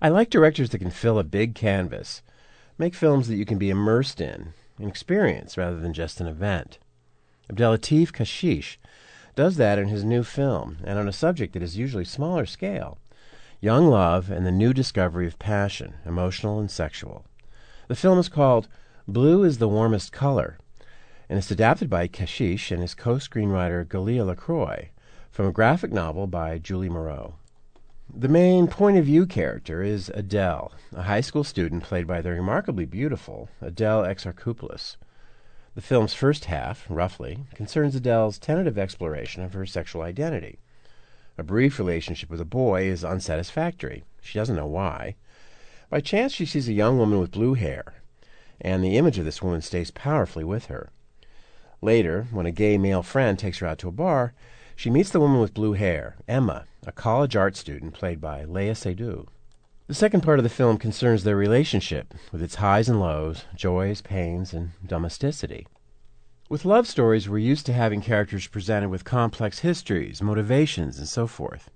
I like directors that can fill a big canvas, make films that you can be immersed in, an experience rather than just an event. Abdellatif Kechiche does that in his new film, and on a subject that is usually smaller scale young love and the new discovery of passion, emotional and sexual. The film is called Blue is the Warmest Color, and it's adapted by Kechiche and his co screenwriter Ghalya Lacroix from a graphic novel by Julie Maroh. The main point of view character is Adele, a high school student played by the remarkably beautiful Adele Exarchopoulos. The film's first half, roughly, concerns Adele's tentative exploration of her sexual identity. A brief relationship with a boy is unsatisfactory. She doesn't know why. By chance, she sees a young woman with blue hair, and the image of this woman stays powerfully with her. Later, when a gay male friend takes her out to a bar, she meets the woman with blue hair, Emma, a college art student played by Léa Seydoux. The second part of the film concerns their relationship, with its highs and lows, joys, pains, and domesticity. With love stories, we're used to having characters presented with complex histories, motivations, and so forth.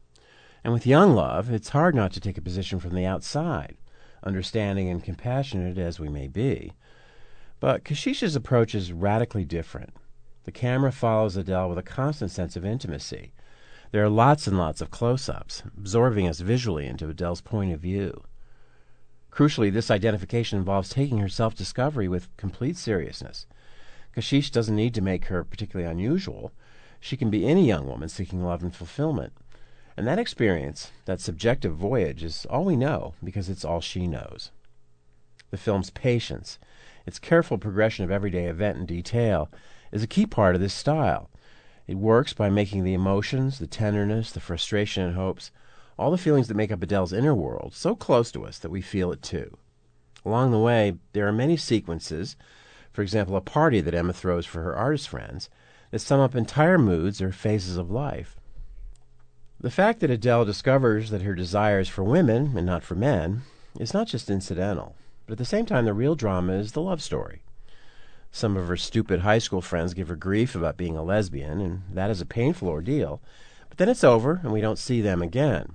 And with young love, it's hard not to take a position from the outside, understanding and compassionate as we may be. But Kechiche's approach is radically different. The camera follows Adele with a constant sense of intimacy. There are lots and lots of close ups, absorbing us visually into Adele's point of view. Crucially, this identification involves taking her self discovery with complete seriousness. Kechiche doesn't need to make her particularly unusual. She can be any young woman seeking love and fulfillment. And that experience, that subjective voyage, is all we know because it's all she knows. The film's patience, its careful progression of everyday event and detail, is a key part of this style. It works by making the emotions, the tenderness, the frustration and hopes, all the feelings that make up Adele's inner world, so close to us that we feel it too. Along the way, there are many sequences, for example, a party that Emma throws for her artist friends, that sum up entire moods or phases of life. The fact that Adele discovers that her desire is for women and not for men is not just incidental, but at the same time, the real drama is the love story. Some of her stupid high school friends give her grief about being a lesbian, and that is a painful ordeal. But then it's over, and we don't see them again.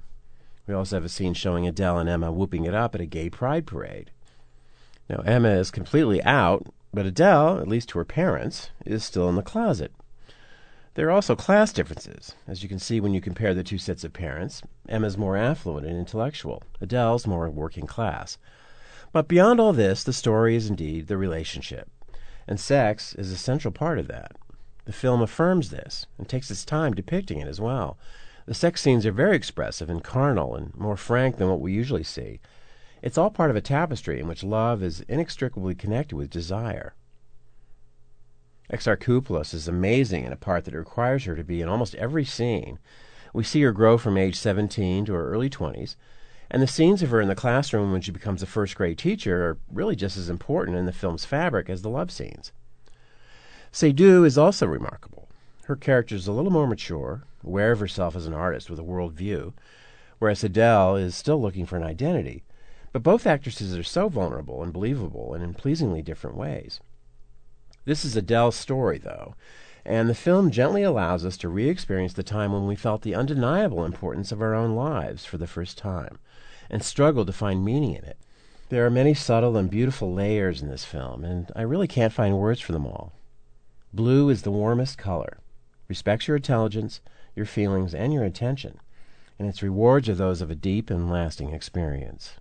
We also have a scene showing Adele and Emma whooping it up at a gay pride parade. Now, Emma is completely out, but Adele, at least to her parents, is still in the closet. There are also class differences, as you can see when you compare the two sets of parents. Emma's more affluent and intellectual, Adele's more working class. But beyond all this, the story is indeed the relationship and sex is a central part of that. The film affirms this and takes its time depicting it as well. The sex scenes are very expressive and carnal and more frank than what we usually see. It's all part of a tapestry in which love is inextricably connected with desire. Exarchopoulos is amazing in a part that requires her to be in almost every scene. We see her grow from age 17 to her early 20s, and the scenes of her in the classroom when she becomes a first grade teacher are really just as important in the film's fabric as the love scenes. Seydoux is also remarkable. Her character is a little more mature, aware of herself as an artist with a world view, whereas Adele is still looking for an identity. But both actresses are so vulnerable and believable and in pleasingly different ways. This is Adele's story, though, and the film gently allows us to re experience the time when we felt the undeniable importance of our own lives for the first time and struggled to find meaning in it. There are many subtle and beautiful layers in this film, and I really can't find words for them all. Blue is the warmest color, respects your intelligence, your feelings, and your attention, and its rewards are those of a deep and lasting experience.